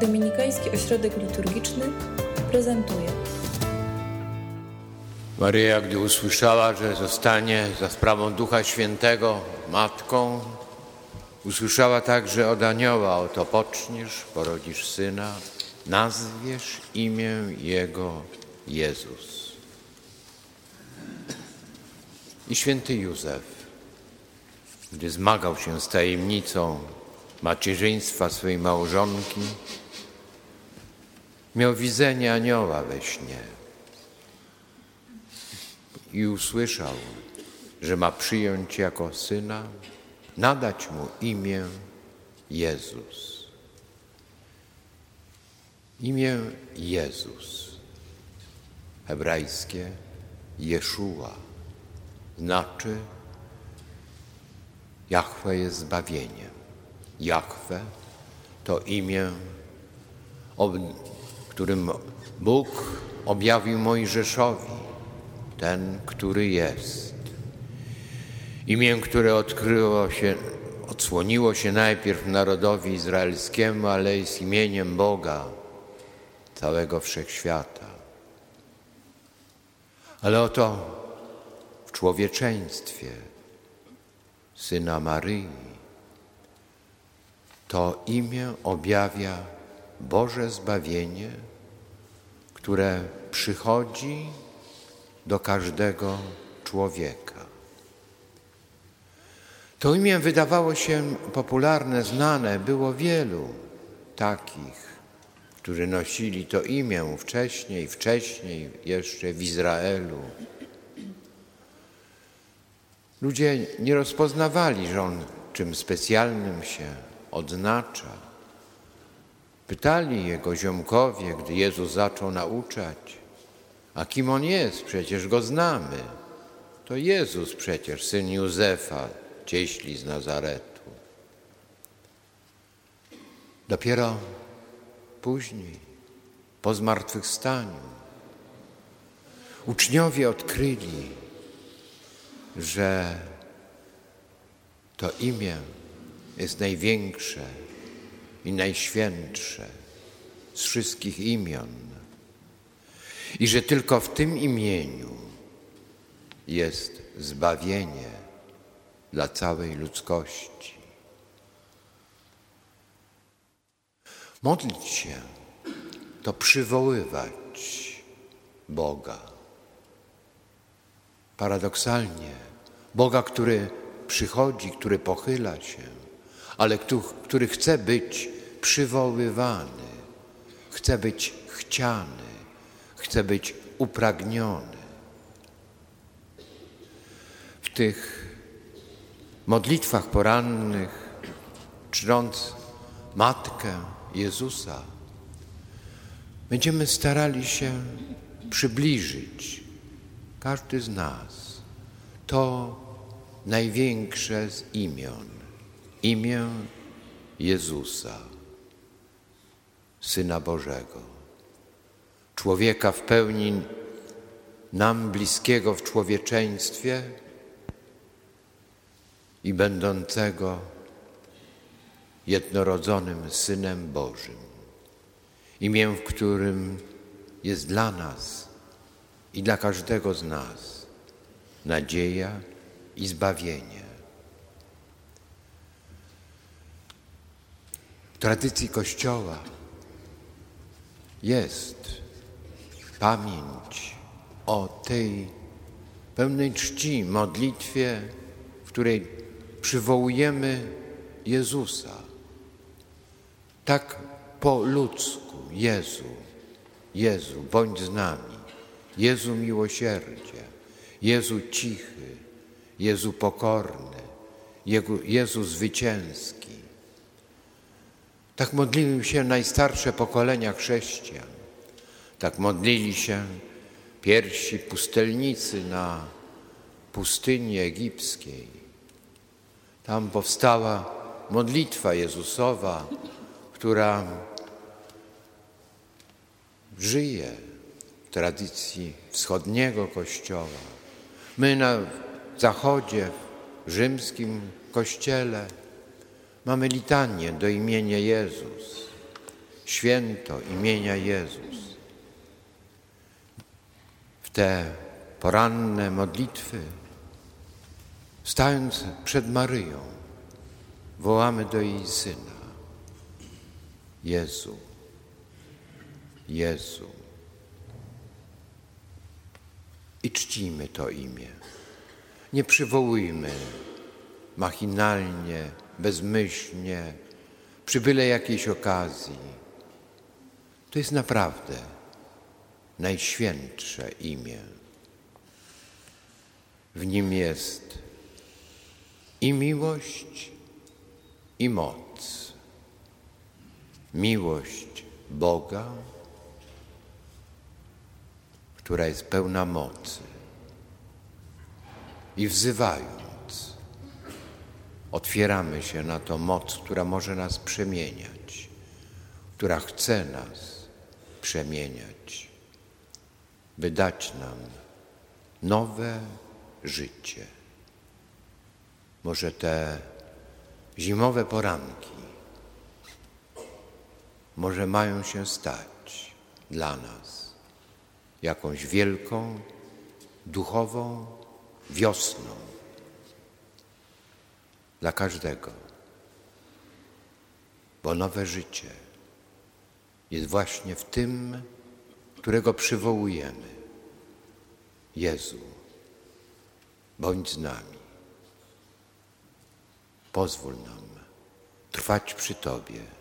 Dominikański Ośrodek Liturgiczny prezentuje. Maryja, gdy usłyszała, że zostanie za sprawą Ducha Świętego matką, usłyszała także od anioła: Oto poczniesz, porodzisz syna, nazwiesz imię jego Jezus. I święty Józef, gdy zmagał się z tajemnicą macierzyństwa swojej małżonki, miał widzenie anioła we śnie i usłyszał, że ma przyjąć jako syna, nadać mu imię Jezus. Imię Jezus, hebrajskie Jeszua, znaczy Jahwe jest zbawieniem. Jahwe to imię, którym Bóg objawił Mojżeszowi, ten, który jest. Imię, które odkryło się, odsłoniło się najpierw narodowi izraelskiemu, ale jest imieniem Boga całego wszechświata. Ale oto w człowieczeństwie Syna Maryi to imię objawia Boże zbawienie, które przychodzi do każdego człowieka. To imię wydawało się popularne, znane, było wielu takich, którzy nosili to imię wcześniej, wcześniej jeszcze w Izraelu. Ludzie nie rozpoznawali, że on czym specjalnym się odznacza. Pytali jego ziomkowie, gdy Jezus zaczął nauczać, a kim on jest? Przecież go znamy. To Jezus przecież, syn Józefa, cieśli z Nazaretu. Dopiero później, po zmartwychwstaniu, uczniowie odkryli, że to imię jest największe i najświętsze z wszystkich imion. I że tylko w tym imieniu jest zbawienie dla całej ludzkości. Modlić się to przywoływać Boga. Paradoksalnie, Boga, który przychodzi, który pochyla się, ale który chce być przywoływany, chce być chciany, chce być upragniony. W tych modlitwach porannych, czcząc Matkę Jezusa, będziemy starali się przybliżyć każdy z nas to największe z imion. Imię Jezusa, Syna Bożego, człowieka w pełni nam bliskiego w człowieczeństwie i będącego jednorodzonym Synem Bożym, imię, w którym jest dla nas i dla każdego z nas nadzieja i zbawienie. W tradycji Kościoła jest pamięć o tej pełnej czci modlitwie, w której przywołujemy Jezusa. Tak po ludzku, Jezu, Jezu, bądź z nami. Jezu miłosierdzie, Jezu cichy, Jezu pokorny, Jezu zwycięski. Tak modliły się najstarsze pokolenia chrześcijan. Tak modlili się pierwsi pustelnicy na pustyni egipskiej. Tam powstała modlitwa Jezusowa, która żyje w tradycji wschodniego Kościoła. My na zachodzie, w rzymskim Kościele, Mamy litanię do imienia Jezus. święto imienia Jezus. W te poranne modlitwy, stając przed Maryją, wołamy do jej Syna. Jezu, Jezu. I czcimy to imię. Nie przywołujmy machinalnie, bezmyślnie, przy byle jakiejś okazji. To jest naprawdę najświętsze imię. W nim jest i miłość, i moc. Miłość Boga, która jest pełna mocy. I wzywając, otwieramy się na tą moc, która może nas przemieniać, która chce nas przemieniać, by dać nam nowe życie. Może te zimowe poranki może mają się stać dla nas jakąś wielką, duchową wiosną dla każdego, bo nowe życie jest właśnie w tym, którego przywołujemy. Jezu, bądź z nami. Pozwól nam trwać przy Tobie